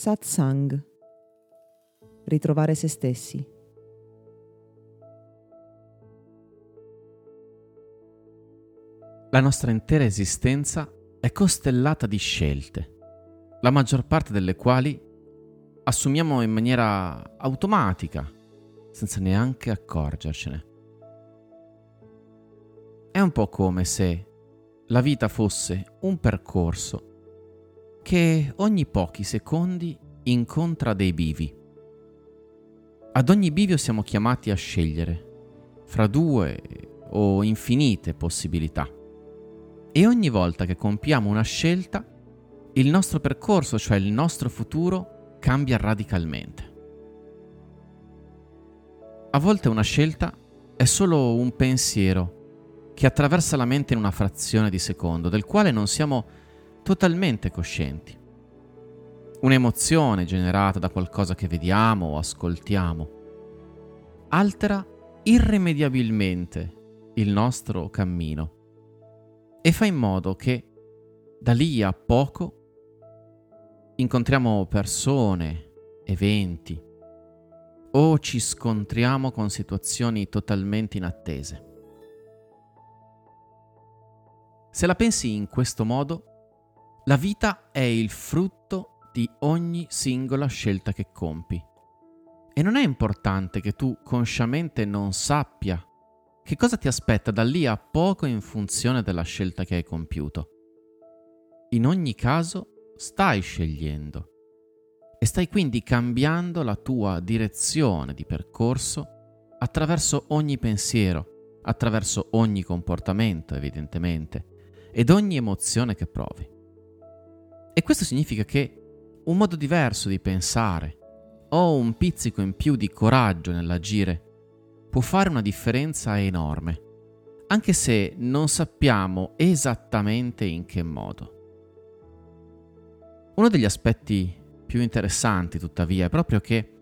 Satsang. Ritrovare se stessi. La nostra intera esistenza è costellata di scelte, la maggior parte delle quali assumiamo in maniera automatica, senza neanche accorgercene. È un po' come se la vita fosse un percorso che ogni pochi secondi incontra dei bivi. Ad ogni bivio siamo chiamati a scegliere fra due o infinite possibilità. E ogni volta che compiamo una scelta, il nostro percorso, cioè il nostro futuro, cambia radicalmente. A volte una scelta è solo un pensiero che attraversa la mente in una frazione di secondo, del quale non siamo totalmente coscienti. Un'emozione generata da qualcosa che vediamo o ascoltiamo altera irrimediabilmente il nostro cammino e fa in modo che da lì a poco incontriamo persone, eventi o ci scontriamo con situazioni totalmente inattese. Se la pensi in questo modo, la vita è il frutto di ogni singola scelta che compi. E non è importante che tu consciamente non sappia che cosa ti aspetta da lì a poco in funzione della scelta che hai compiuto. In ogni caso stai scegliendo e stai quindi cambiando la tua direzione di percorso attraverso ogni pensiero, attraverso ogni comportamento evidentemente, ed ogni emozione che provi. E questo significa che un modo diverso di pensare o un pizzico in più di coraggio nell'agire può fare una differenza enorme, anche se non sappiamo esattamente in che modo. Uno degli aspetti più interessanti, tuttavia, è proprio che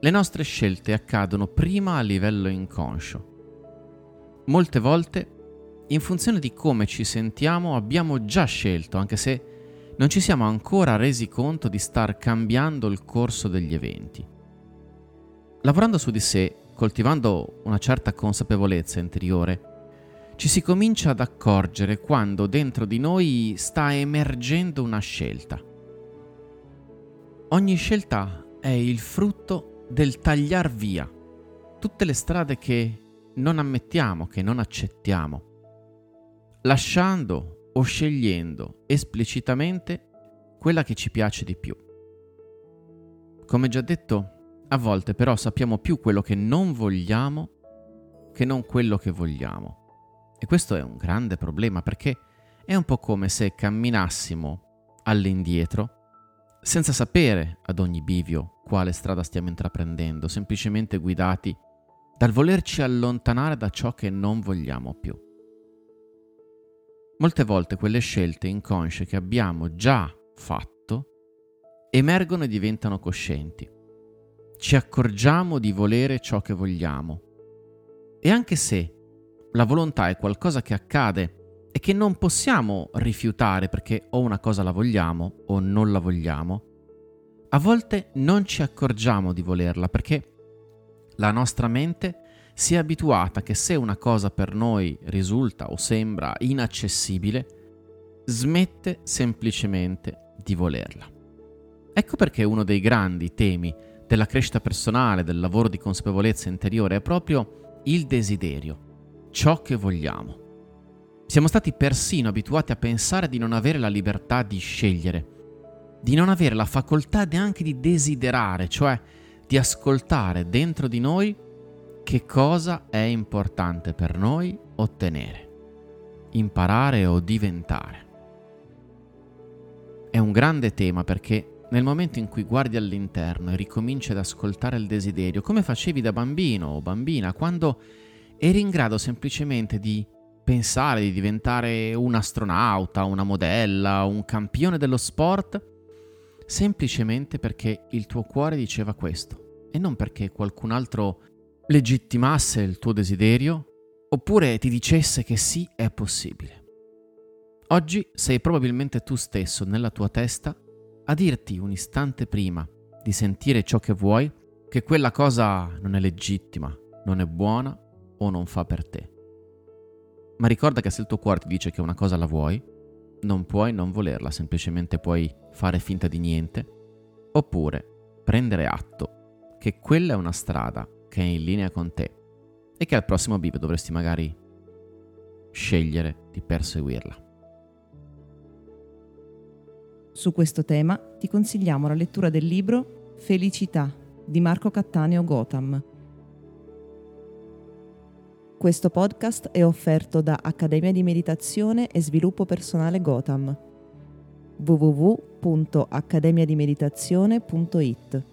le nostre scelte accadono prima a livello inconscio. Molte volte, in funzione di come ci sentiamo, abbiamo già scelto, anche se non ci siamo ancora resi conto di star cambiando il corso degli eventi. Lavorando su di sé coltivando una certa consapevolezza interiore, ci si comincia ad accorgere quando dentro di noi sta emergendo una scelta. Ogni scelta è il frutto del tagliar via tutte le strade che non ammettiamo, che non accettiamo, lasciando o scegliendo esplicitamente quella che ci piace di più. Come già detto, a volte però sappiamo più quello che non vogliamo che non quello che vogliamo. E questo è un grande problema perché è un po' come se camminassimo all'indietro senza sapere ad ogni bivio quale strada stiamo intraprendendo, semplicemente guidati dal volerci allontanare da ciò che non vogliamo più. Molte volte quelle scelte inconsce che abbiamo già fatto emergono e diventano coscienti ci accorgiamo di volere ciò che vogliamo. E anche se la volontà è qualcosa che accade e che non possiamo rifiutare perché o una cosa la vogliamo o non la vogliamo, a volte non ci accorgiamo di volerla perché la nostra mente si è abituata che se una cosa per noi risulta o sembra inaccessibile, smette semplicemente di volerla. Ecco perché uno dei grandi temi della crescita personale, del lavoro di consapevolezza interiore, è proprio il desiderio, ciò che vogliamo. Siamo stati persino abituati a pensare di non avere la libertà di scegliere, di non avere la facoltà neanche di desiderare, cioè di ascoltare dentro di noi che cosa è importante per noi ottenere, imparare o diventare. È un grande tema perché nel momento in cui guardi all'interno e ricominci ad ascoltare il desiderio, come facevi da bambino o bambina, quando eri in grado semplicemente di pensare di diventare un astronauta, una modella, un campione dello sport, semplicemente perché il tuo cuore diceva questo e non perché qualcun altro legittimasse il tuo desiderio oppure ti dicesse che sì è possibile. Oggi sei probabilmente tu stesso nella tua testa a dirti un istante prima di sentire ciò che vuoi che quella cosa non è legittima, non è buona o non fa per te. Ma ricorda che se il tuo cuore ti dice che una cosa la vuoi, non puoi non volerla, semplicemente puoi fare finta di niente, oppure prendere atto che quella è una strada che è in linea con te e che al prossimo bivio dovresti magari scegliere di perseguirla. Su questo tema ti consigliamo la lettura del libro Felicità di Marco Cattaneo Gotham. Questo podcast è offerto da Accademia di Meditazione e Sviluppo Personale Gotham www.accademiadimeditazione.it